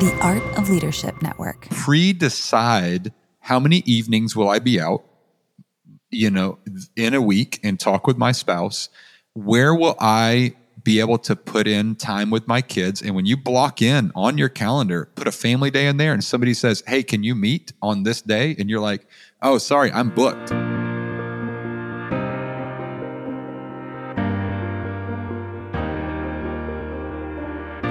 The Art of Leadership Network. Pre decide how many evenings will I be out, you know, in a week and talk with my spouse. Where will I be able to put in time with my kids? And when you block in on your calendar, put a family day in there and somebody says, Hey, can you meet on this day? And you're like, Oh, sorry, I'm booked.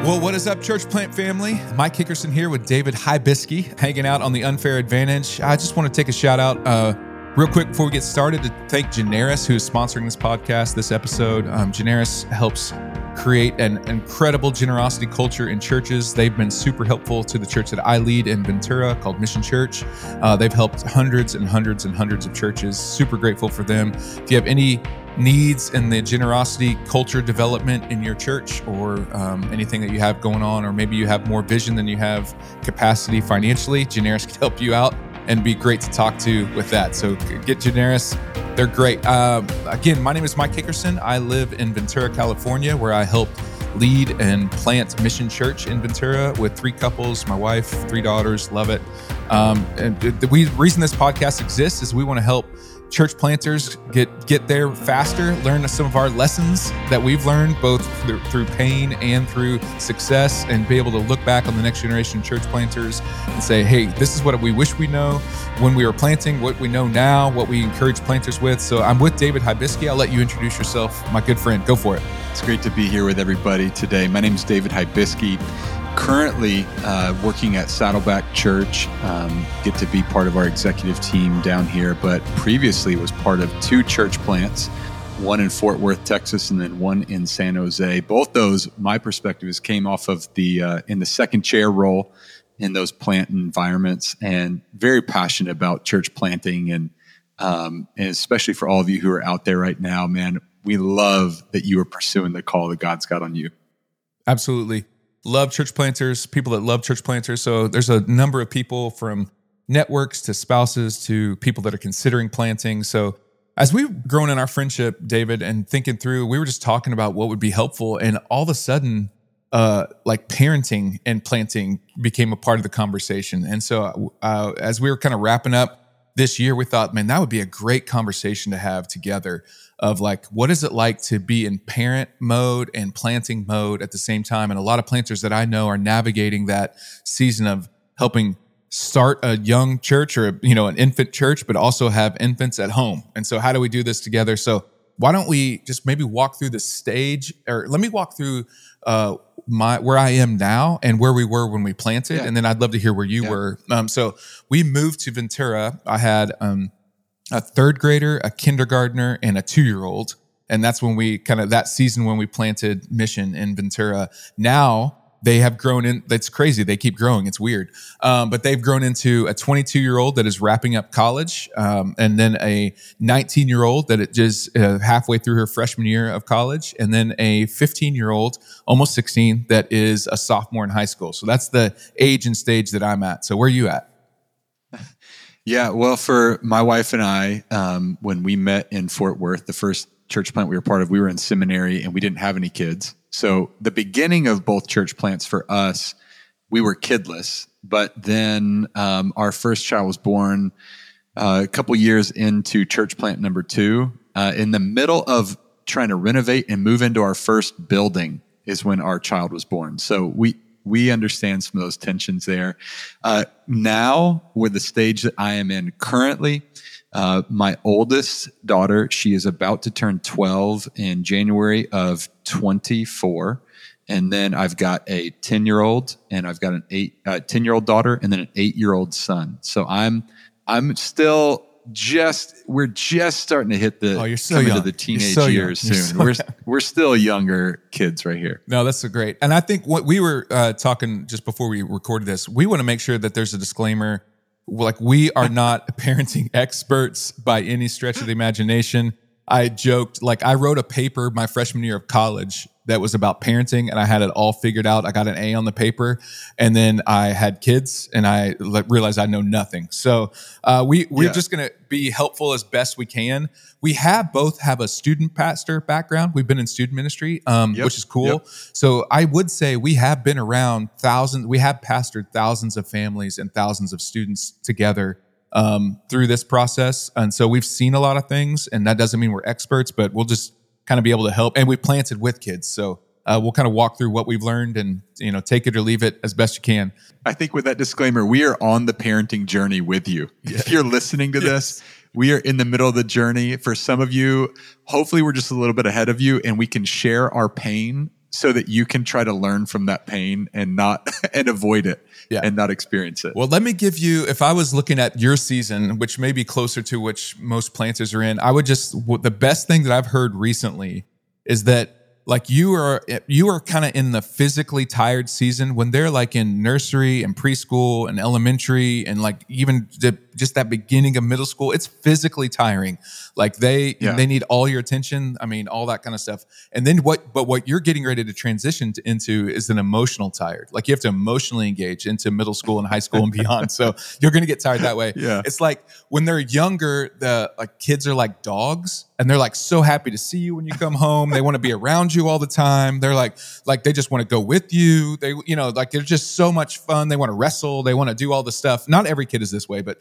Well, what is up, Church Plant family? Mike Hickerson here with David Hibiske, hanging out on the Unfair Advantage. I just want to take a shout out, uh, real quick, before we get started, to thank Generis, who is sponsoring this podcast, this episode. Um, Generis helps create an incredible generosity culture in churches. They've been super helpful to the church that I lead in Ventura called Mission Church. Uh, they've helped hundreds and hundreds and hundreds of churches. Super grateful for them. If you have any needs in the generosity culture development in your church or um, anything that you have going on, or maybe you have more vision than you have capacity financially, Generis can help you out and be great to talk to with that. So get Generis. They're great. Um, again, my name is Mike Hickerson. I live in Ventura, California, where I help lead and plant Mission Church in Ventura with three couples, my wife, three daughters. Love it. Um, and the reason this podcast exists is we want to help church planters get get there faster learn some of our lessons that we've learned both through, through, pain and through success and be able to look back on the next generation church planters and say hey this is what we wish we know. When we were planting what we know now what we encourage planters with. So i'm with david hibiske. I'll let you introduce yourself my good friend. Go for it. It's great to be here with everybody today. My name is david hibiske currently uh, working at Saddleback Church, um, get to be part of our executive team down here, but previously was part of two church plants, one in Fort Worth, Texas, and then one in San Jose. Both those, my perspective is came off of the uh, in the second chair role in those plant environments, and very passionate about church planting and um, and especially for all of you who are out there right now, man, we love that you are pursuing the call that God's got on you. Absolutely love church planters, people that love church planters. So there's a number of people from networks to spouses to people that are considering planting. So as we've grown in our friendship, David, and thinking through, we were just talking about what would be helpful. And all of a sudden, uh, like parenting and planting became a part of the conversation. And so uh, as we were kind of wrapping up this year, we thought, man, that would be a great conversation to have together of like what is it like to be in parent mode and planting mode at the same time? And a lot of planters that i know are navigating that season of helping start a young church or you know an infant church but also have infants at home. And so how do we do this together? So why don't we just maybe walk through the stage or let me walk through uh my where i am now and where we were when we planted yeah. and then i'd love to hear where you yeah. were um so we moved to ventura i had um a third grader, a kindergartner, and a two year old. And that's when we kind of that season when we planted Mission in Ventura. Now they have grown in. That's crazy. They keep growing. It's weird. Um, but they've grown into a 22 year old that is wrapping up college, um, and then a 19 year old that it just uh, halfway through her freshman year of college, and then a 15 year old, almost 16, that is a sophomore in high school. So that's the age and stage that I'm at. So where are you at? Yeah, well, for my wife and I, um, when we met in Fort Worth, the first church plant we were part of, we were in seminary and we didn't have any kids. So the beginning of both church plants for us, we were kidless. But then um, our first child was born uh, a couple years into church plant number two. Uh, in the middle of trying to renovate and move into our first building is when our child was born. So we we understand some of those tensions there. Uh, now, with the stage that I am in currently, uh, my oldest daughter, she is about to turn 12 in January of 24. And then I've got a 10 year old and I've got an eight, uh, 10 year old daughter and then an eight year old son. So I'm, I'm still just we're just starting to hit the oh, you're so young. the teenage so years soon. So we're young. we're still younger kids right here. No, that's so great. And I think what we were uh, talking just before we recorded this, we want to make sure that there's a disclaimer. Like we are not parenting experts by any stretch of the imagination. I joked like I wrote a paper my freshman year of college that was about parenting, and I had it all figured out. I got an A on the paper, and then I had kids, and I realized I know nothing. So uh, we we're yeah. just gonna be helpful as best we can. We have both have a student pastor background. We've been in student ministry, um, yep. which is cool. Yep. So I would say we have been around thousands. We have pastored thousands of families and thousands of students together um, through this process. And so we've seen a lot of things, and that doesn't mean we're experts, but we'll just kind of be able to help. And we've planted with kids. So uh, we'll kind of walk through what we've learned and, you know, take it or leave it as best you can. I think with that disclaimer, we are on the parenting journey with you. If you're listening to yes. this, we are in the middle of the journey. For some of you, hopefully we're just a little bit ahead of you and we can share our pain so that you can try to learn from that pain and not and avoid it yeah. and not experience it. Well, let me give you if I was looking at your season, which may be closer to which most planters are in, I would just the best thing that I've heard recently is that like you are you are kind of in the physically tired season when they're like in nursery and preschool and elementary and like even the, just that beginning of middle school it's physically tiring like they yeah. they need all your attention i mean all that kind of stuff and then what but what you're getting ready to transition to, into is an emotional tired like you have to emotionally engage into middle school and high school and beyond so you're going to get tired that way yeah it's like when they're younger the like kids are like dogs and they're like so happy to see you when you come home. They want to be around you all the time. They're like, like they just want to go with you. They, you know, like they're just so much fun. They want to wrestle. They want to do all the stuff. Not every kid is this way, but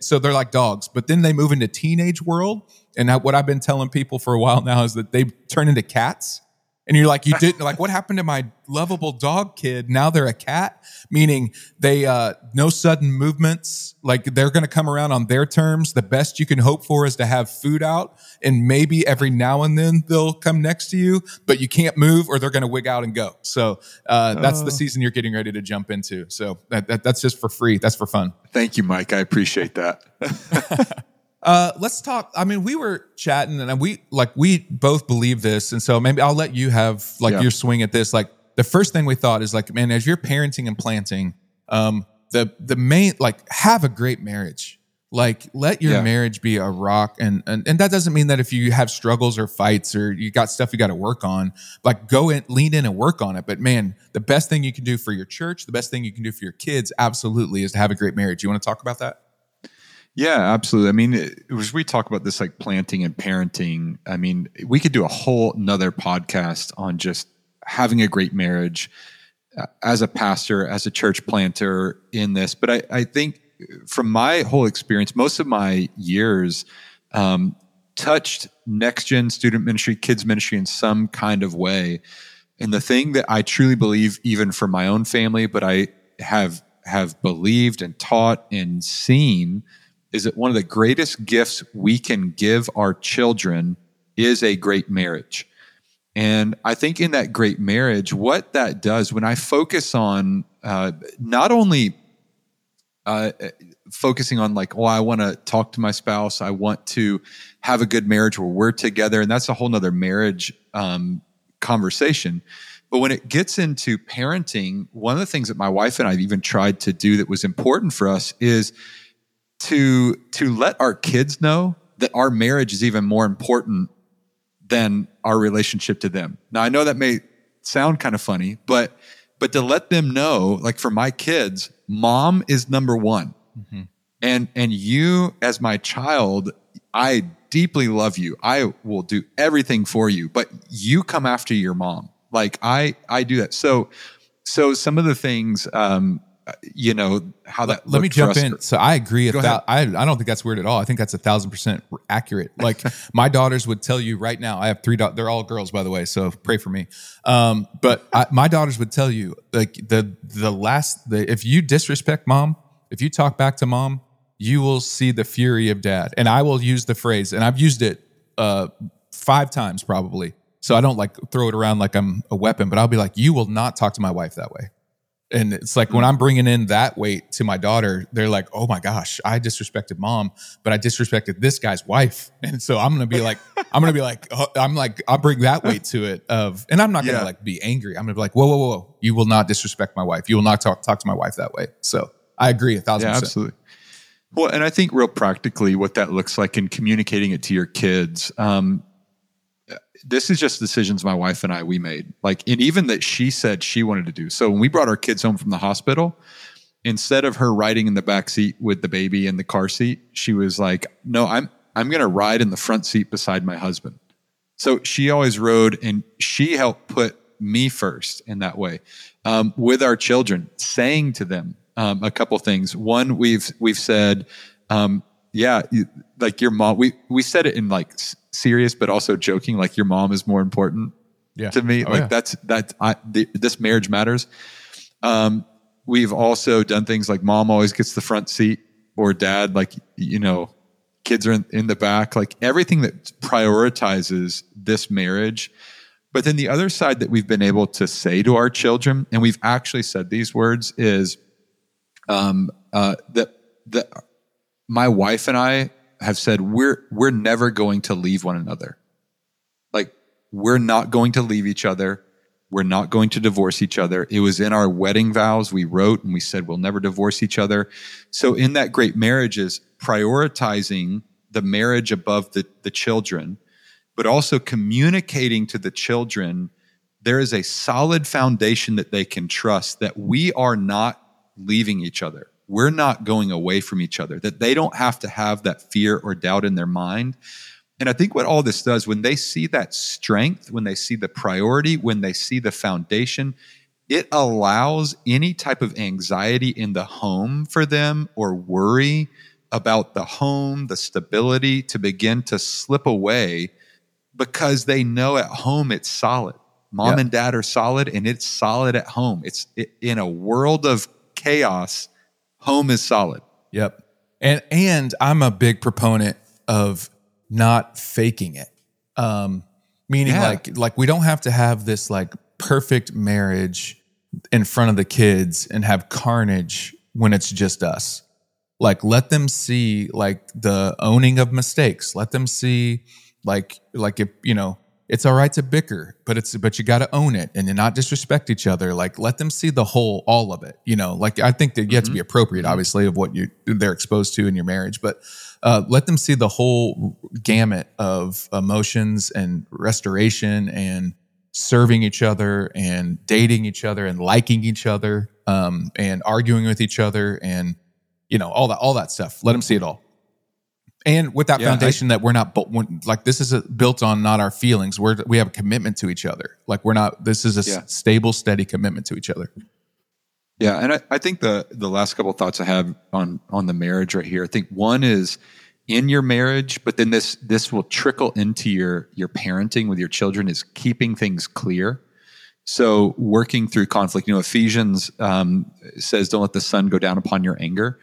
so they're like dogs. But then they move into teenage world, and what I've been telling people for a while now is that they turn into cats and you're like, you didn't like what happened to my lovable dog kid? Now they're a cat, meaning they uh no sudden movements. Like they're gonna come around on their terms. The best you can hope for is to have food out, and maybe every now and then they'll come next to you, but you can't move or they're gonna wig out and go. So uh, that's the oh. season you're getting ready to jump into. So that, that, that's just for free. That's for fun. Thank you, Mike. I appreciate that. Uh, let's talk. I mean, we were chatting, and we like we both believe this, and so maybe I'll let you have like yeah. your swing at this. Like the first thing we thought is like, man, as you're parenting and planting, um, the the main like have a great marriage. Like let your yeah. marriage be a rock, and, and and that doesn't mean that if you have struggles or fights or you got stuff you got to work on, like go in, lean in and work on it. But man, the best thing you can do for your church, the best thing you can do for your kids, absolutely, is to have a great marriage. You want to talk about that? Yeah, absolutely. I mean, it, as we talk about this like planting and parenting, I mean, we could do a whole another podcast on just having a great marriage uh, as a pastor, as a church planter in this. But I, I think from my whole experience, most of my years um, touched next gen student ministry, kids ministry in some kind of way. And the thing that I truly believe, even for my own family, but I have have believed and taught and seen is that one of the greatest gifts we can give our children is a great marriage. And I think in that great marriage, what that does when I focus on uh, not only uh, focusing on like, oh, I want to talk to my spouse, I want to have a good marriage where we're together, and that's a whole nother marriage um, conversation. But when it gets into parenting, one of the things that my wife and I even tried to do that was important for us is to to let our kids know that our marriage is even more important than our relationship to them. Now I know that may sound kind of funny, but but to let them know, like for my kids, mom is number one. Mm-hmm. And and you as my child, I deeply love you. I will do everything for you, but you come after your mom. Like I I do that. So so some of the things um, you know how that. Let, let me jump in. So I agree. About, I I don't think that's weird at all. I think that's a thousand percent accurate. Like my daughters would tell you right now. I have three. daughters. they're all girls, by the way. So pray for me. Um, but I, my daughters would tell you like the the last the if you disrespect mom, if you talk back to mom, you will see the fury of dad. And I will use the phrase, and I've used it uh, five times probably. So I don't like throw it around like I'm a weapon, but I'll be like, you will not talk to my wife that way. And it's like when mm. I'm bringing in that weight to my daughter, they're like, "Oh my gosh, I disrespected mom, but I disrespected this guy's wife." And so I'm gonna be like, I'm gonna be like, oh, I'm like, I'll bring that weight to it of, and I'm not gonna yeah. like be angry. I'm gonna be like, "Whoa, whoa, whoa, whoa! You will not disrespect my wife. You will not talk talk to my wife that way." So I agree a thousand yeah, percent. Absolutely. Well, and I think real practically what that looks like in communicating it to your kids. Um, this is just decisions my wife and I we made. Like, and even that she said she wanted to do. So when we brought our kids home from the hospital, instead of her riding in the back seat with the baby in the car seat, she was like, "No, I'm I'm going to ride in the front seat beside my husband." So she always rode, and she helped put me first in that way um, with our children, saying to them um, a couple things. One, we've we've said, um, yeah, you, like your mom. We we said it in like serious, but also joking. Like your mom is more important Yeah. to me. Oh, like yeah. that's that. I the, this marriage matters. Um, we've also done things like mom always gets the front seat, or dad, like you know, kids are in, in the back. Like everything that prioritizes this marriage. But then the other side that we've been able to say to our children, and we've actually said these words, is um, uh, that that my wife and I have said we're we're never going to leave one another. Like we're not going to leave each other. We're not going to divorce each other. It was in our wedding vows we wrote and we said we'll never divorce each other. So in that great marriage is prioritizing the marriage above the, the children, but also communicating to the children there is a solid foundation that they can trust that we are not leaving each other. We're not going away from each other, that they don't have to have that fear or doubt in their mind. And I think what all this does, when they see that strength, when they see the priority, when they see the foundation, it allows any type of anxiety in the home for them or worry about the home, the stability to begin to slip away because they know at home it's solid. Mom Yeah. and dad are solid and it's solid at home. It's it, in a world of chaos, home is solid. Yep. And and I'm a big proponent of not faking it. Um meaning Yeah. like like we don't have to have this like perfect marriage in front of the kids and have carnage when it's just us. Like let them see like the owning of mistakes. Let them see like like if, you know, it's all right to bicker, but it's but you got to own it and not disrespect each other. Like let them see the whole, all of it. You know, like I think that you have to be appropriate, obviously, of what you they're exposed to in your marriage, but uh, let them see the whole gamut of emotions and restoration and serving each other and dating each other and liking each other um, and arguing with each other and you know all that all that stuff. Let them see it all and with that Yeah, I- foundation that we're not like this is a, built on not our feelings we're we have a commitment to each other like we're not this is a Yeah. stable steady commitment to each other Yeah, and I, I think the the last couple of thoughts I have on on the marriage right here. I think one is in your marriage, but then this this will trickle into your your parenting with your children is keeping things clear. So working through conflict, you know, Ephesians um, says, "Don't let the sun go down upon your anger."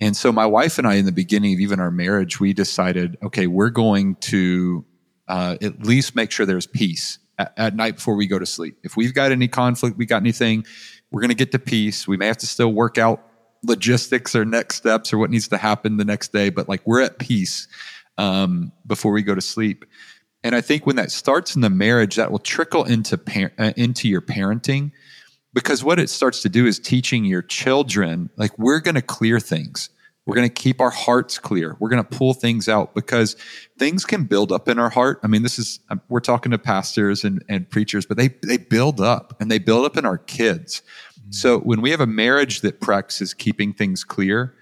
And so my wife and I, in the beginning of even our marriage, we decided, okay, we're going to uh, at least make sure there's peace at, at night before we go to sleep. If we've got any conflict, we got anything, we're going to get to peace. We may have to still work out logistics or next steps or what needs to happen the next day, but like we're at peace um, before we go to sleep. And I think when that starts in the marriage, that will trickle into par- uh, into your parenting because what it starts to do is teaching your children like we're going to clear things. We're going to keep our hearts clear. We're going to pull things out because things can build up in our heart. I mean this is um, we're talking to pastors and, and preachers but they they build up and they build up in our kids. So when we have a marriage that practices keeping things clear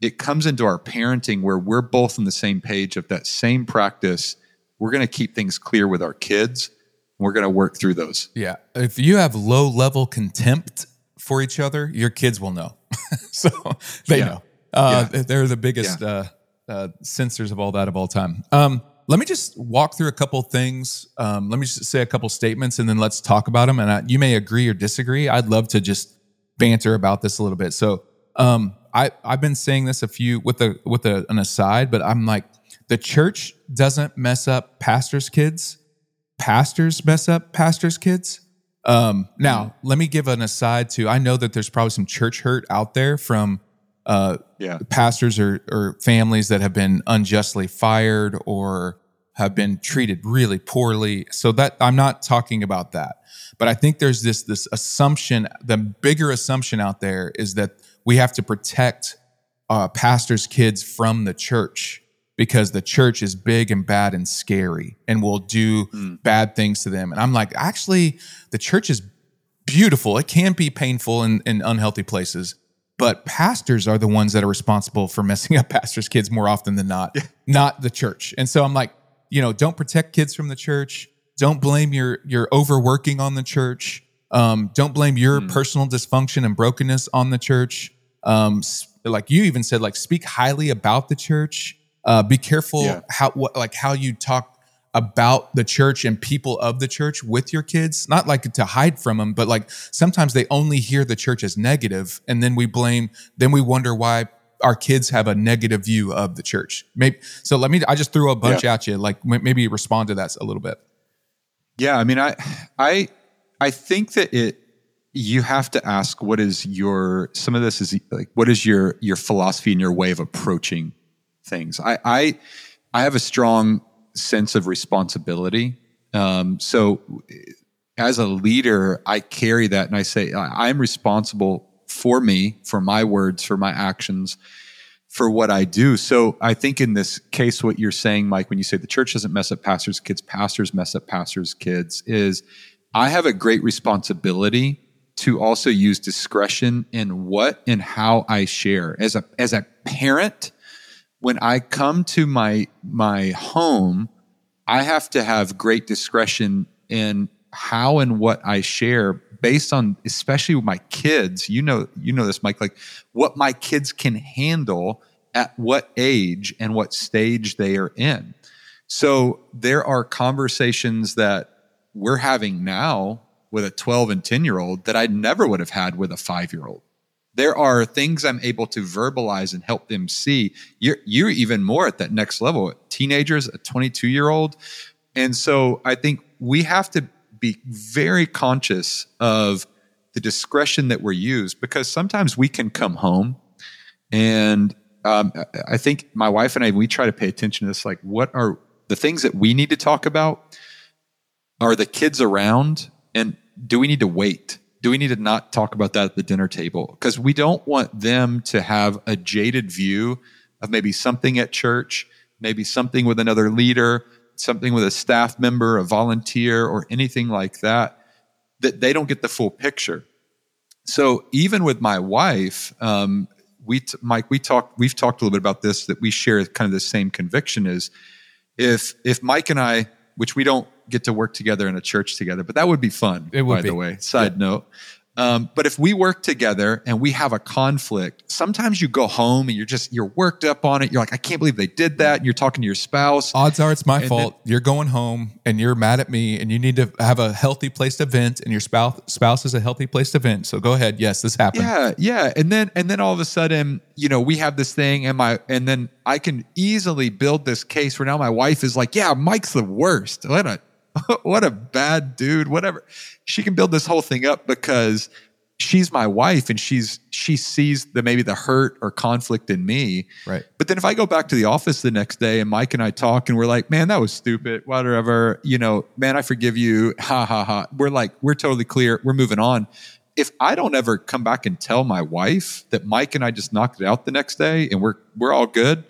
it comes into our parenting where we're both on the same page of that same practice. We're going to keep things clear with our kids we're going to work through those. Yeah. If you have low level contempt for each other your kids will know. So they Yeah. know. Uh, they're the biggest uh, uh, censors of all that of all time. Um, let me just walk through a couple things. Um, let me just say a couple statements and then let's talk about them and I, you may agree or disagree. I'd love to just banter about this a little bit. So um, I, i've been saying this a few with a with a, an aside but i'm like the church doesn't mess up pastors kids pastors mess up pastors' kids. Um, now, let me give an aside to I know that there's probably some church hurt out there from uh, yeah pastors or, or families that have been unjustly fired or have been treated really poorly. So that I'm not talking about that. But I think there's this this assumption, the bigger assumption out there is that we have to protect uh, pastors' kids from the church. Because the church is big and bad and scary and will do bad things to them. And I'm like, actually, the church is beautiful. It can be painful in, in unhealthy places, but pastors are the ones that are responsible for messing up pastors' kids more often than not, not the church. And so I'm like, you know, don't protect kids from the church. Don't blame your your overworking on the church. Um, don't blame your personal dysfunction and brokenness on the church. Um, like you even said, like speak highly about the church. Uh, be careful Yeah. how what like how you talk about the church and people of the church with your kids. Not like to hide from them, but like sometimes they only hear the church as negative, and then we blame. Then we wonder why our kids have a negative view of the church. Maybe so. Let me. I just threw a bunch Yeah. at you. Like m- maybe respond to that a little bit. Yeah, I mean, I, I, I think that it. You have to ask what is your. Some of this is like what is your your philosophy and your way of approaching things. I, I, I have a strong sense of responsibility. Um, so, as a leader, I carry that, and I say I'm responsible for me, for my words, for my actions, for what I do. So I think in this case, what you're saying, Mike, when you say the church doesn't mess up pastors' kids, pastors mess up pastors' kids, is I have a great responsibility to also use discretion in what and how I share. As a as a parent, when I come to my my home, I have to have great discretion in how and what I share based on especially with my kids. You know, you know this, Mike, like what my kids can handle at what age and what stage they are in. So there are conversations that we're having now with a 12 and 10 year old that I never would have had with a five year old there are things I'm able to verbalize and help them see. You're you're even more at that next level. Teenagers, a 22 year old, and so I think we have to be very conscious of the discretion that we're used because sometimes we can come home and um, I- I think my wife and I we try to pay attention to this. Like, what are the things that we need to talk about? Are the kids around? And do we need to wait? Do we need to not talk about that at the dinner table? Because we don't want them to have a jaded view of maybe something at church, maybe something with another leader, something with a staff member, a volunteer, or anything like that, that they don't get the full picture. So even with my wife, um, we t- Mike, we talked. We've talked a little bit about this. That we share kind of the same conviction is if if Mike and I, which we don't get to work together in a church together, but that would be fun. It would by be. the way. Side note. Um, but if we work together and we have a conflict, sometimes you go home and you're just you're worked up on it. You're like, I can't believe they did that. And you're talking to your spouse. Odds are it's my And fault. you're going home and you're mad at me, and you need to have a healthy place to vent, and your spouse spouse is a healthy place to vent. So go ahead. Yes, this happened. Yeah, yeah. And then and then all of a sudden, you know, we have this thing and my and then I can easily build this case where now my wife is like, Yeah, Mike's the worst. What a what a bad dude, whatever. She can build this whole thing up because she's my wife and she's she sees the maybe the hurt or conflict in me. Right. But then if I go back to the office the next day and Mike and I talk and we're like, man, that was stupid, whatever, you know, man, I forgive you. Ha ha ha. We're like, we're totally clear. We're moving on. If I don't ever come back and tell my wife that Mike and I just knocked it out the next day and we're we're all good,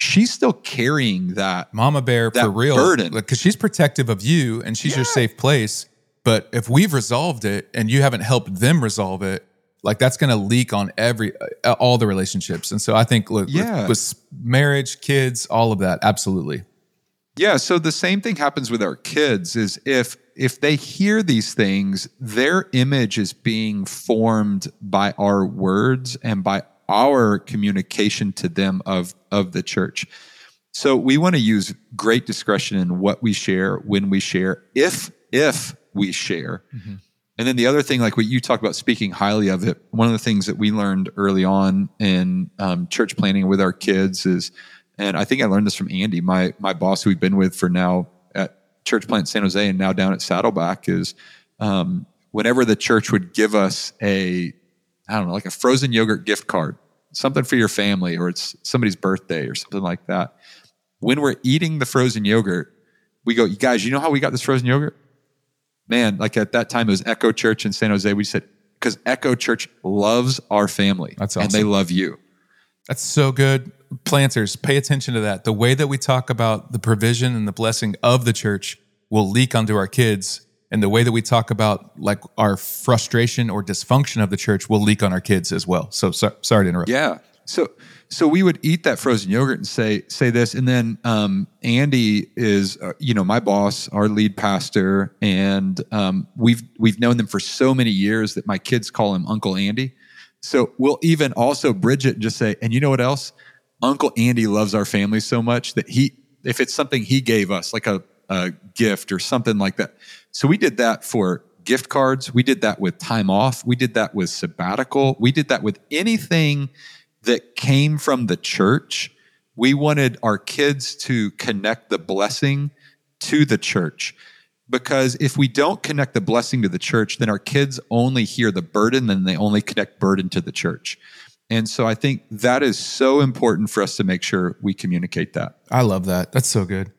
she's still carrying that. Mama Bear That for real. burden. Because she's protective of you and she's your safe place. But if we've resolved it and you haven't helped them resolve it, like that's going to leak on every uh, all the relationships. And so I think look with- Yeah. with, marriage, kids, all of that, absolutely. Yeah, so the same thing happens with our kids is if if they hear these things, their image is being formed by our words and by our communication to them of of the church. So we want to use great discretion in what we share, when we share, if if we share. And then the other thing, like what you talk about speaking highly of it, one of the things that we learned early on in um, church planting with our kids is, and I think I learned this from Andy, my my boss who we've been with for now at Church Plant San Jose and now down at Saddleback, is um, whenever the church would give us a, I don't know, like a frozen yogurt gift card, something for your family, or it's somebody's birthday or something like that. When we're eating the frozen yogurt, we go, you guys, you know how we got this frozen yogurt? man, like at that time it was Echo Church in San Jose. We said because Echo Church loves our family, That's and they love you. That's so good. Planters, pay attention to that. The way that we talk about the provision and the blessing of the church will leak onto our kids. And the way that we talk about like our frustration or dysfunction of the church will leak on our kids as well. So, so sorry to interrupt. Yeah. So so we would eat that frozen yogurt and say say this, and then um, Andy is uh, you know my boss, our lead pastor, and um, we've we've known them for so many years that my kids call him Uncle Andy. So we'll even also Bridget just say, and you know what else? Uncle Andy loves our family so much that he, if it's something he gave us, like a, a gift or something like that. So we did that for gift cards. We did that with time off. We did that with sabbatical. We did that with anything that came from the church. We wanted our kids to connect the blessing to the church. Because if we don't connect the blessing to the church, then our kids only hear the burden and they only connect burden to the church. And so I think that is so important for us to make sure we communicate that. I love that. That's so good.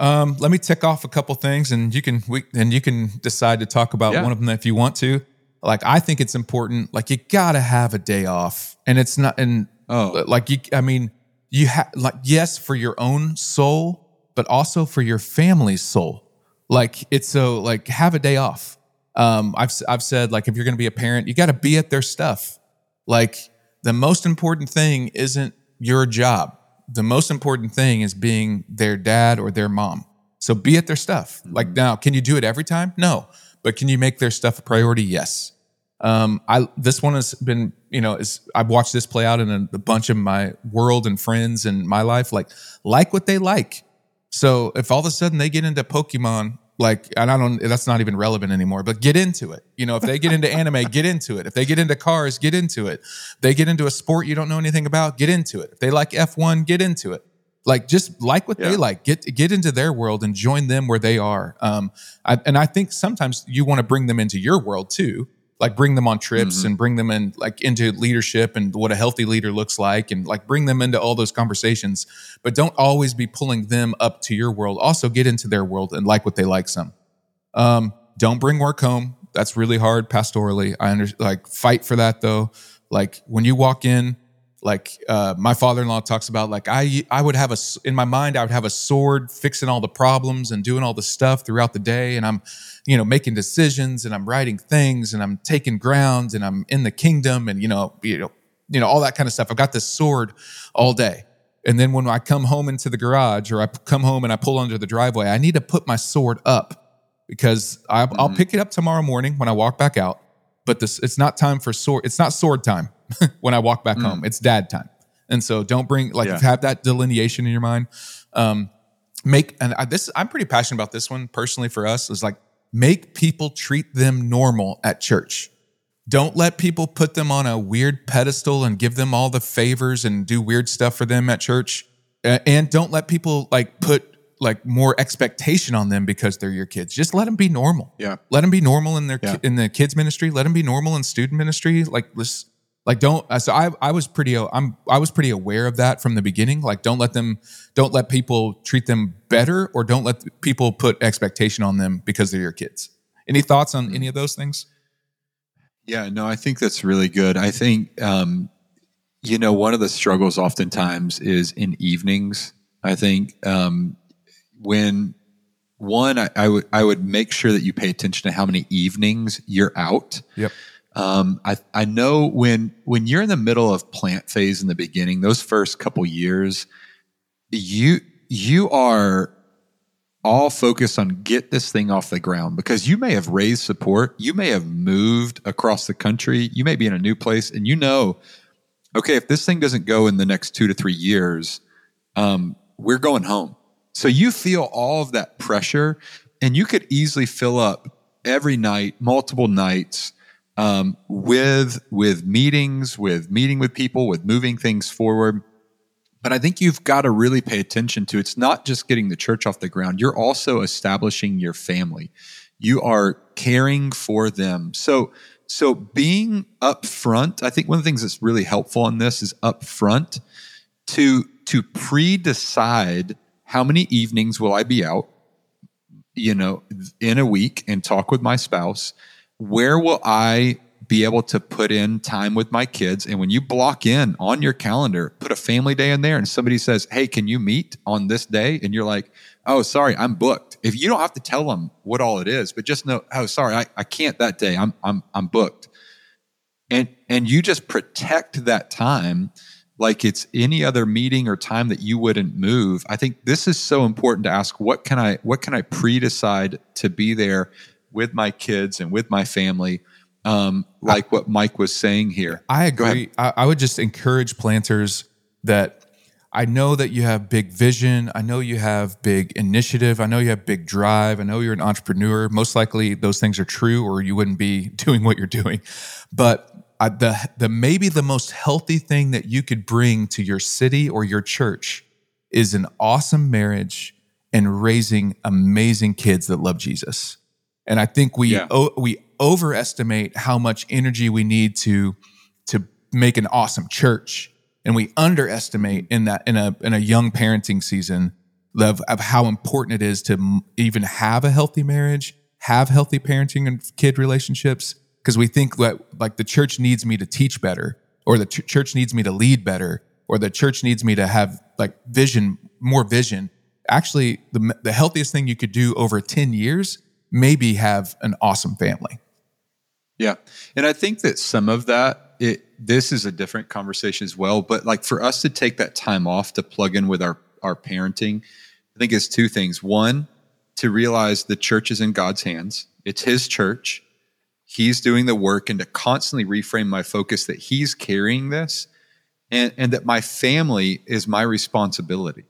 Um, let me tick off a couple things, and you can we, and you can decide to talk about yeah. one of them if you want to like I think it's important. Like you gotta have a day off, and it's not. And oh, like you, I mean, you have like yes for your own soul, but also for your family's soul. Like it's so like have a day off. Um, I've I've said like if you're gonna be a parent, you got to be at their stuff. Like the most important thing isn't your job. The most important thing is being their dad or their mom. So be at their stuff. Like mm-hmm. now, can you do it every time? No but can you make their stuff a priority? Yes. Um, I this one has been, you know, is I've watched this play out in a, a, bunch of my world and friends and my life. Like, like what they like. So if all of a sudden they get into Pokemon, like, and I don't, that's not even relevant anymore. But get into it. You know, if they get into anime, get into it. If they get into cars, get into it. They get into a sport you don't know anything about, get into it. If they like F one, get into it like just like what yeah. they like get get into their world and join them where they are um I, and i think sometimes you want to bring them into your world too like bring them on trips mm-hmm. and bring them in like into leadership and what a healthy leader looks like and like bring them into all those conversations. But don't always be pulling them up to your world. Also get into their world and like what they like some. Um don't bring work home. That's really hard pastorally. I under like fight for that though. Like when you walk in like uh, my father-in-law talks about like i i would have a in my mind i would have a sword fixing all the problems and doing all the stuff throughout the day and i'm you know making decisions and i'm writing things and i'm taking ground and i'm in the kingdom and you know you know you know all that kind of stuff. I've got this sword all day. And then when i come home into the garage or i come home and i pull under the driveway i need to put my sword up because I, mm-hmm. pick it up tomorrow morning when i walk back out but this it's not time for sword it's not sword time when I walk back mm. home. It's dad time. And so don't bring like yeah. have that delineation in your mind. Um, make and I, this I'm pretty passionate about this one personally for us is like make people treat them normal at church. Don't let people put them on a weird pedestal and give them all the favors and do weird stuff for them at church. And don't let people like put like more expectation on them because they're your kids. Just let them be normal. Yeah. Let them be normal in their yeah. in the kids ministry. Let them be normal in student ministry. Like let's like don't uh, so I I was pretty uh, I'm I was pretty aware of that from the beginning. Like don't let them don't let people treat them better or don't let people put expectation on them because they're your kids. Any thoughts on any of those things? Yeah, no, I think that's really good. I think um, you know one of the struggles oftentimes is in evenings. I think um, when one I, I would I would make sure that you pay attention to how many evenings you're out. Yep um, I, I know when when you're in the middle of plant phase in the beginning, those first couple years, you you are all focused on get this thing off the ground because you may have raised support, you may have moved across the country, you may be in a new place, and you know, okay, if this thing doesn't go in the next two to three years, um, we're going home. So you feel all of that pressure, and you could easily fill up every night, multiple nights um, with with meetings, with meeting with people, with moving things forward. But I think you've got to really pay attention to it's not just getting the church off the ground. You're also establishing your family. You are caring for them. So so being upfront, I think one of the things that's really helpful in this is upfront to to pre-decide how many evenings will I be out, you know, in a week and talk with my spouse where will I be able to put in time with my kids. And when you block in on your calendar, put a family day in there, and somebody says, Hey, can you meet on this day? And you're like, Oh, sorry, I'm booked. If you don't have to tell them what all it is, but just know, oh, sorry, I, I can't that day. I'm I'm I'm booked. And and you just protect that time like it's any other meeting or time that you wouldn't move. I think this is so important to ask what can I what can I pre-decide to be there with my kids and with my family um, like I, what Mike was saying here. I agree. I, I, would just encourage planters that I know that you have big vision. I know you have big initiative. I know you have big drive. I know you're an entrepreneur. Most likely those things are true, or you wouldn't be doing what you're doing. But I, the the maybe the most healthy thing that you could bring to your city or your church is an awesome marriage and raising amazing kids that love Jesus. And I think we yeah. o- we overestimate how much energy we need to to make an awesome church. And we underestimate in that in a in a young parenting season of, of how important it is to m- even have a healthy marriage have healthy parenting and kid relationships. Because we think that like the church needs me to teach better or the ch- church needs me to lead better or the church needs me to have like vision more vision. Actually the, the healthiest thing you could do over 10 years maybe have an awesome family yeah. And I think that some of that, it, this is a different conversation as well. But like for us to take that time off to plug in with our, our parenting, I think it's two things. One, to realize the church is in God's hands, it's His church. He's doing the work, and to constantly reframe my focus that He's carrying this and, and that my family is my responsibility.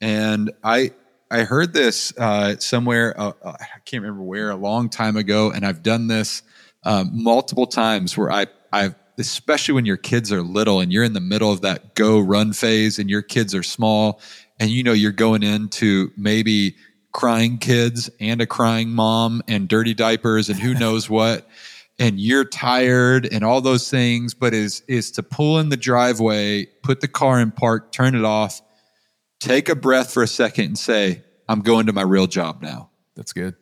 And I, I heard this uh, somewhere, uh, uh I can't remember where, a long time ago, and I've done this um, multiple times where I, I've, especially when your kids are little and you're in the middle of that go run phase and your kids are small and you know you're going into maybe crying kids and a crying mom and dirty diapers and who knows what and you're tired and all those things but is is to pull in the driveway put the car in park turn it off take a breath for a second and say i'm going to my real job now that's good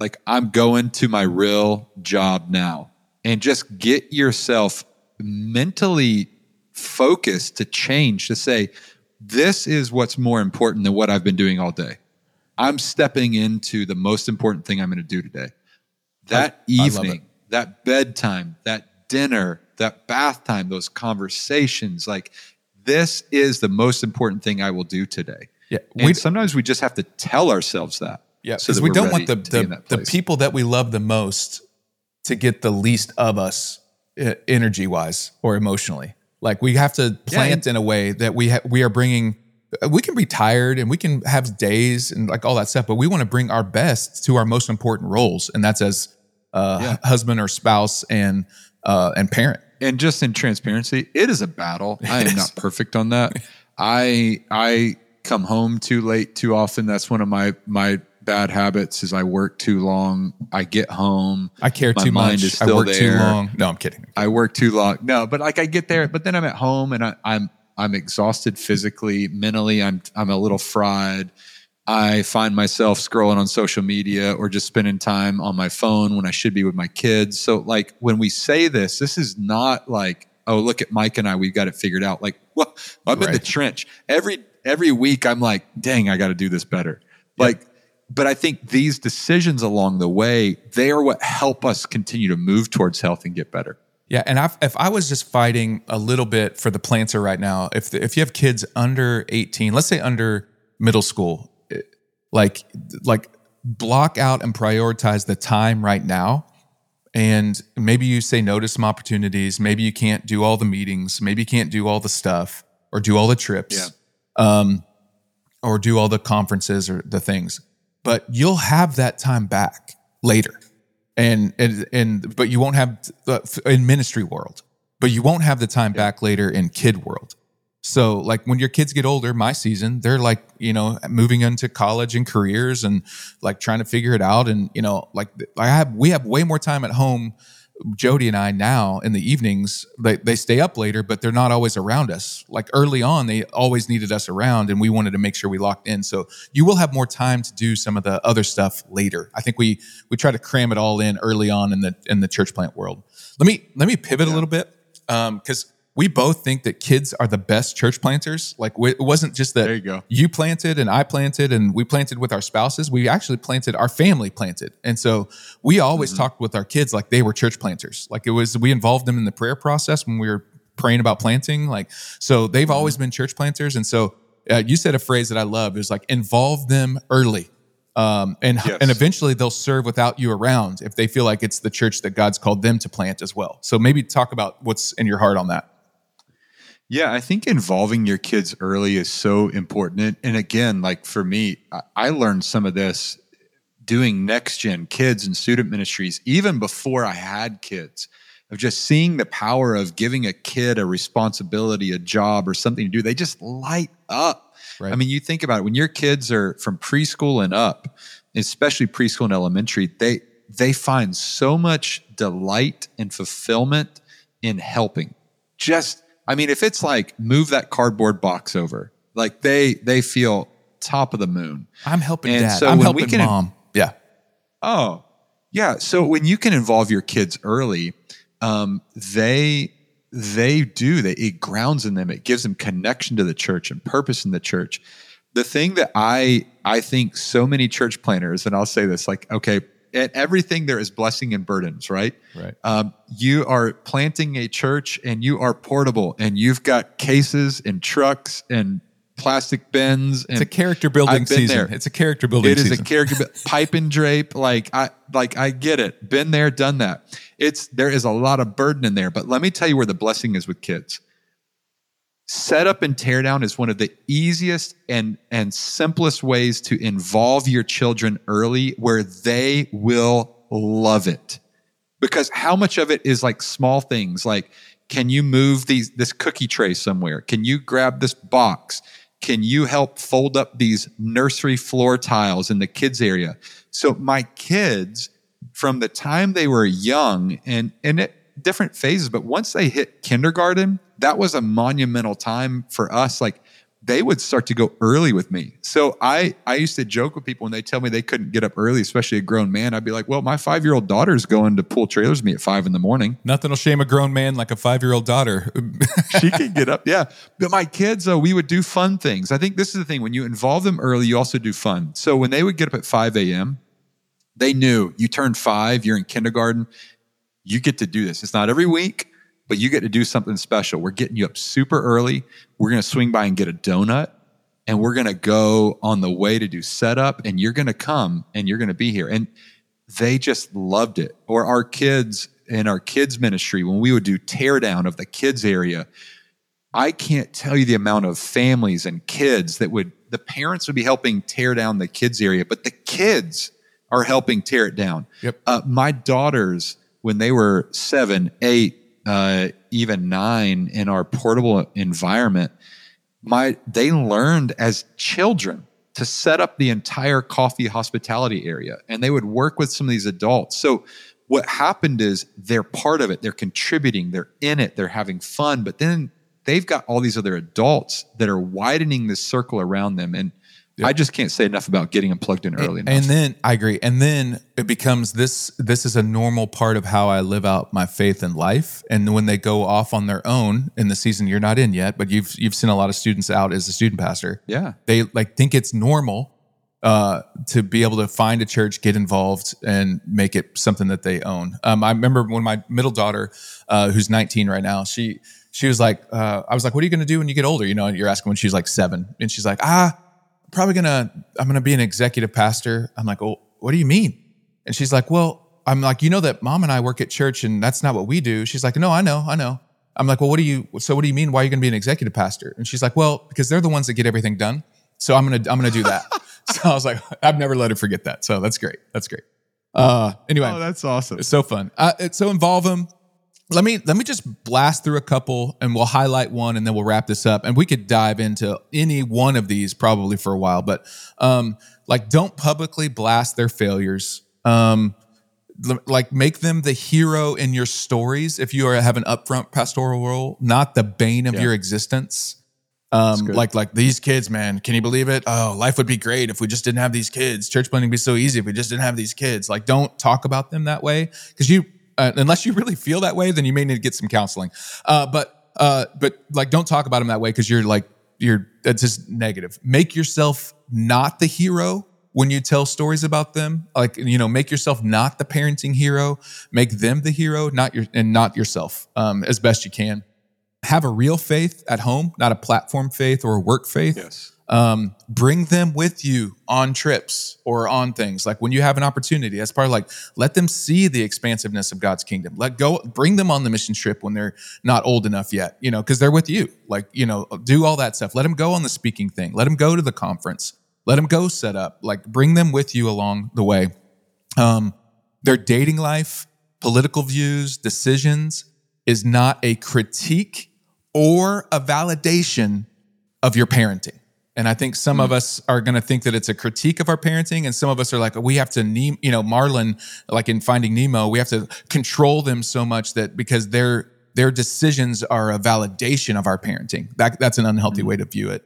like I'm going to my real job now and just get yourself mentally focused to change to say, this is what's more important than what I've been doing all day. I'm stepping into the most important thing I'm going to do today. That I, evening, I that bedtime, that dinner, that bath time, those conversations, like this is the most important thing I will do today. Yeah. And sometimes we just have to tell ourselves that. Yeah, because so we don't want the the, the people that we love the most to get the least of us uh, energy wise or emotionally. Like we have to plant yeah, in a way that we ha- we are bringing. We can be tired and we can have days and like all that stuff, but we want to bring our best to our most important roles, and that's as uh, yeah. husband or spouse and uh, and parent. And just in transparency, it is a battle. I am not perfect on that. I I come home too late too often. That's one of my my bad habits is I work too long. I get home. I care too much. Is still I work there. too long. No, I'm kidding. I work too long. No, but like I get there, but then I'm at home and I, I'm I'm exhausted physically, mentally. I'm I'm a little fried. I find myself scrolling on social media or just spending time on my phone when I should be with my kids. So like when we say this, this is not like, oh, look at Mike and I, we've got it figured out. Like, well, I'm right. in the trench. Every every week I'm like, dang, I got to do this better. Yep. Like but I think these decisions along the way, they are what help us continue to move towards health and get better. Yeah, and I've, if I was just fighting a little bit for the planter right now, if the, if you have kids under eighteen, let's say under middle school, like like block out and prioritize the time right now, and maybe you say no to some opportunities. Maybe you can't do all the meetings. Maybe you can't do all the stuff or do all the trips, yeah. um, or do all the conferences or the things but you'll have that time back later. And, and, and, but you won't have uh, in ministry world, but you won't have the time back later in kid world. So like when your kids get older, my season, they're like, you know, moving into college and careers and like trying to figure it out. And, you know, like I have, we have way more time at home Jody and I now in the evenings, they, they stay up later, but they're not always around us. Like early on, they always needed us around and we wanted to make sure we locked in. So you will have more time to do some of the other stuff later. I think we we try to cram it all in early on in the in the church plant world. Let me let me pivot yeah. a little bit. Um, because we both think that kids are the best church planters. Like it wasn't just that there you, go. you planted and I planted and we planted with our spouses. We actually planted, our family planted. And so we always mm-hmm. talked with our kids like they were church planters. Like it was, we involved them in the prayer process when we were praying about planting. Like, so they've mm-hmm. always been church planters. And so uh, you said a phrase that I love is like involve them early. Um, and yes. and eventually they'll serve without you around if they feel like it's the church that God's called them to plant as well. So maybe talk about what's in your heart on that. Yeah, I think involving your kids early is so important. And, again, like for me, I, I learned some of this doing next gen kids and student ministries even before I had kids of just seeing the power of giving a kid a responsibility, a job, or something to do. They just light up. Right. I mean, you think about it when your kids are from preschool and up, especially preschool and elementary, they they find so much delight and fulfillment in helping. Just I mean, if it's like move that cardboard box over, like they they feel top of the moon. I'm helping and dad. So I'm helping can, mom. Yeah. Oh, yeah. So when you can involve your kids early, um, they they do. They it grounds in them. It gives them connection to the church and purpose in the church. The thing that I I think so many church planters, and I'll say this, like, okay, and everything there is blessing and burdens, right? Right. Um, you are planting a church and you are portable and you've got cases and trucks and plastic bins. it's a character building season. There. It's a character building. It is season. a character pipe and drape. Like I like I get it. Been there, done that. It's there is a lot of burden in there. But let me tell you where the blessing is with kids. Setup and teardown is one of the easiest and, and simplest ways to involve your children early where they will love it. Because how much of it is like small things like, can you move these, this cookie tray somewhere? Can you grab this box? Can you help fold up these nursery floor tiles in the kids area? So my kids, from the time they were young and, and it, different phases, but once they hit kindergarten, that was a monumental time for us. Like they would start to go early with me. So I I used to joke with people when they tell me they couldn't get up early, especially a grown man. I'd be like, "Well, my five year old daughter's going to pull trailers with me at five in the morning." Nothing will shame a grown man like a five year old daughter. she can get up, yeah. But my kids, though, we would do fun things. I think this is the thing: when you involve them early, you also do fun. So when they would get up at five a.m., they knew you turned five, you're in kindergarten, you get to do this. It's not every week but you get to do something special. We're getting you up super early. We're going to swing by and get a donut and we're going to go on the way to do setup and you're going to come and you're going to be here. And they just loved it. Or our kids in our kids ministry, when we would do teardown of the kids area, I can't tell you the amount of families and kids that would, the parents would be helping tear down the kids area, but the kids are helping tear it down. Yep. Uh, my daughters, when they were seven, eight, uh, even nine in our portable environment, my they learned as children to set up the entire coffee hospitality area, and they would work with some of these adults. So what happened is they're part of it, they're contributing, they're in it, they're having fun, but then they've got all these other adults that are widening this circle around them. And Yep. I just can't say enough about getting them plugged in early and, enough. And then I agree. And then it becomes this this is a normal part of how I live out my faith in life. And when they go off on their own in the season you're not in yet, but you've you've seen a lot of students out as a student pastor. Yeah. They like think it's normal uh, to be able to find a church, get involved, and make it something that they own. Um, I remember when my middle daughter, uh, who's 19 right now, she she was like, uh, I was like, "What are you going to do when you get older?" You know, you're asking when she's like seven, and she's like, "Ah, probably gonna I'm gonna be an executive pastor. I'm like, well, what do you mean? And she's like, well, I'm like, you know that mom and I work at church and that's not what we do. She's like, no, I know, I know. I'm like, well, what do you? So what do you mean? Why are you gonna be an executive pastor? And she's like, well, because they're the ones that get everything done. So I'm gonna I'm gonna do that. so I was like, I've never let her forget that. So that's great. That's great. Uh, anyway, oh, that's awesome. It's so fun. Uh, so involve them let me let me just blast through a couple and we'll highlight one and then we'll wrap this up and we could dive into any one of these probably for a while but um like don't publicly blast their failures um Like make them the hero in your stories if you are have an upfront pastoral role, not the bane of Yeah. your existence. Um, like like these kids, man. Can you believe it? Oh, life would be great if we just didn't have these kids. Church planting would be so easy if we just didn't have these kids. Like, don't talk about them that way because you, uh, unless you really feel that way, then you may need to get some counseling. Uh, but uh, but like, don't talk about them that way because you're like you're that's just negative. Make yourself not the hero when you tell stories about them. Like you know, make yourself not the parenting hero. Make them the hero, not your and not yourself um, as best you can have a real faith at home, not a platform faith or a work faith. Yes. Um, bring them with you on trips or on things like when you have an opportunity. That's part of like let them see the expansiveness of God's kingdom. Let go, bring them on the mission trip when they're not old enough yet, you know, because they're with you. Like you know, do all that stuff. Let them go on the speaking thing. Let them go to the conference. Let them go set up. Like bring them with you along the way. Um, their dating life, political views, decisions is not a critique or a validation of your parenting. And I think some of us are going to think that it's a critique of our parenting, and some of us are like, we have to, ne- you know, Marlin, like in Finding Nemo, we have to control them so much that because their their decisions are a validation of our parenting. That that's an unhealthy way to view it.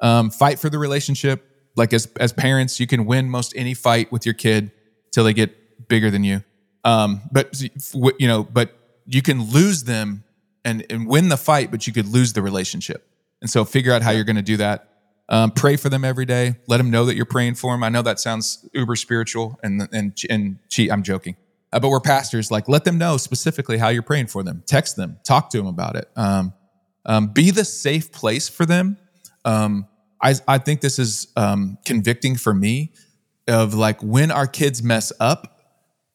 Um, fight for the relationship. Like as as parents, you can win most any fight with your kid till they get bigger than you. Um, but you know, but you can lose them and and win the fight, but you could lose the relationship. And so figure out how you're going to do that. Um, pray for them every day. Let them know that you're praying for them. I know that sounds uber spiritual and and and cheat. I'm joking, uh, but we're pastors. Like let them know specifically how you're praying for them. Text them. Talk to them about it. Um, um, be the safe place for them. Um, I I think this is um, convicting for me. Of like when our kids mess up,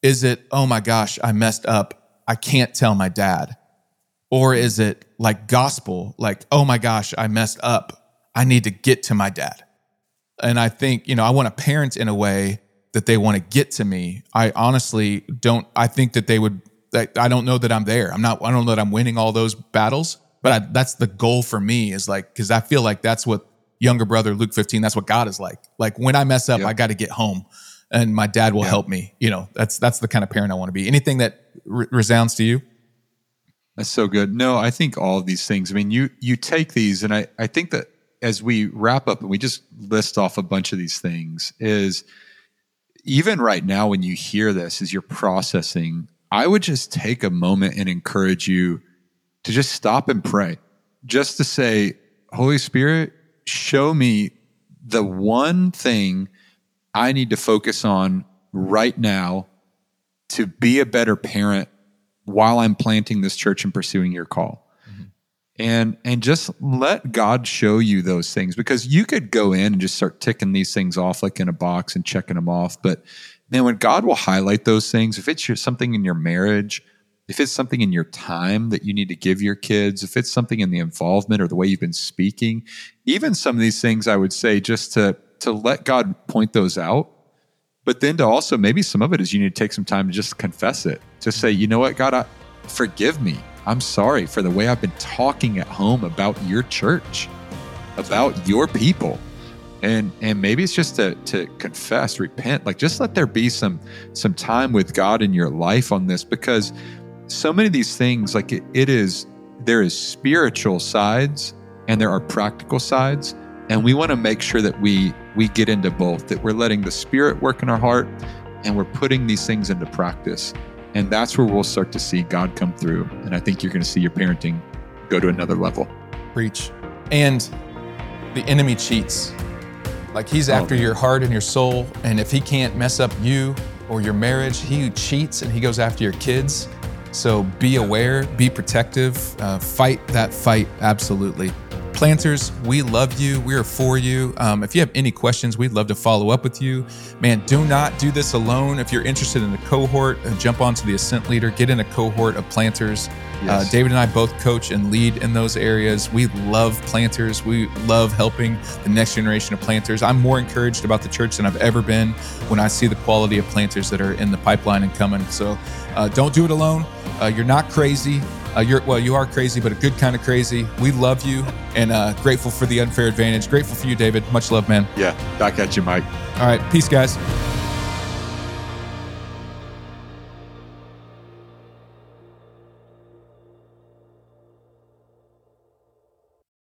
is it oh my gosh I messed up? I can't tell my dad or is it like gospel like oh my gosh i messed up i need to get to my dad and i think you know i want to parent in a way that they want to get to me i honestly don't i think that they would i don't know that i'm there i'm not i don't know that i'm winning all those battles but I, that's the goal for me is like because i feel like that's what younger brother luke 15 that's what god is like like when i mess up Yep. i got to get home and my dad will help me you know that's that's the kind of parent i want to be anything that re- resounds to you That's so good. No, I think all of these things. I mean, you you take these, and I I think that as we wrap up and we just list off a bunch of these things, is even right now when you hear this, as you're processing, I would just take a moment and encourage you to just stop and pray, just to say, Holy Spirit, show me the one thing I need to focus on right now to be a better parent while I'm planting this church and pursuing your call. And and just let God show you those things because you could go in and just start ticking these things off like in a box and checking them off. But man, when God will highlight those things, if it's your, something in your marriage, if it's something in your time that you need to give your kids, if it's something in the involvement or the way you've been speaking, even some of these things, I would say just to to let God point those out but then to also maybe some of it is you need to take some time to just confess it to say you know what god I, forgive me i'm sorry for the way i've been talking at home about your church about your people. And and maybe it's just to to confess repent like just let there be some some time with god in your life on this because so many of these things like it, it is there is spiritual sides and there are practical sides. And we want to make sure that we we get into both that we're letting the spirit work in our heart and we're putting these things into practice and that's where we'll start to see god come through. And i think you're going to see your parenting go to another level. Preach. And the enemy cheats. Like he's Oh, after man. your heart and your soul. And if he can't mess up you or your marriage he cheats and he goes after your kids. So be aware be protective uh, fight that fight absolutely planters we love you we are for you um, if you have any questions we'd love to follow up with you man do not do this alone if you're interested in a cohort uh, jump onto the ascent leader get in a cohort of planters uh, David and I both coach and lead in those areas. We love planters. We love helping the next generation of planters. I'm more encouraged about the church than I've ever been when I see the quality of planters that are in the pipeline and coming. So uh, don't do it alone. Uh, you're not crazy. Uh, you're well, you are crazy, but a good kind of crazy. We love you and uh, grateful for the unfair advantage. Grateful for you, David. Much love, man. yeah back at you mike All right, peace, guys.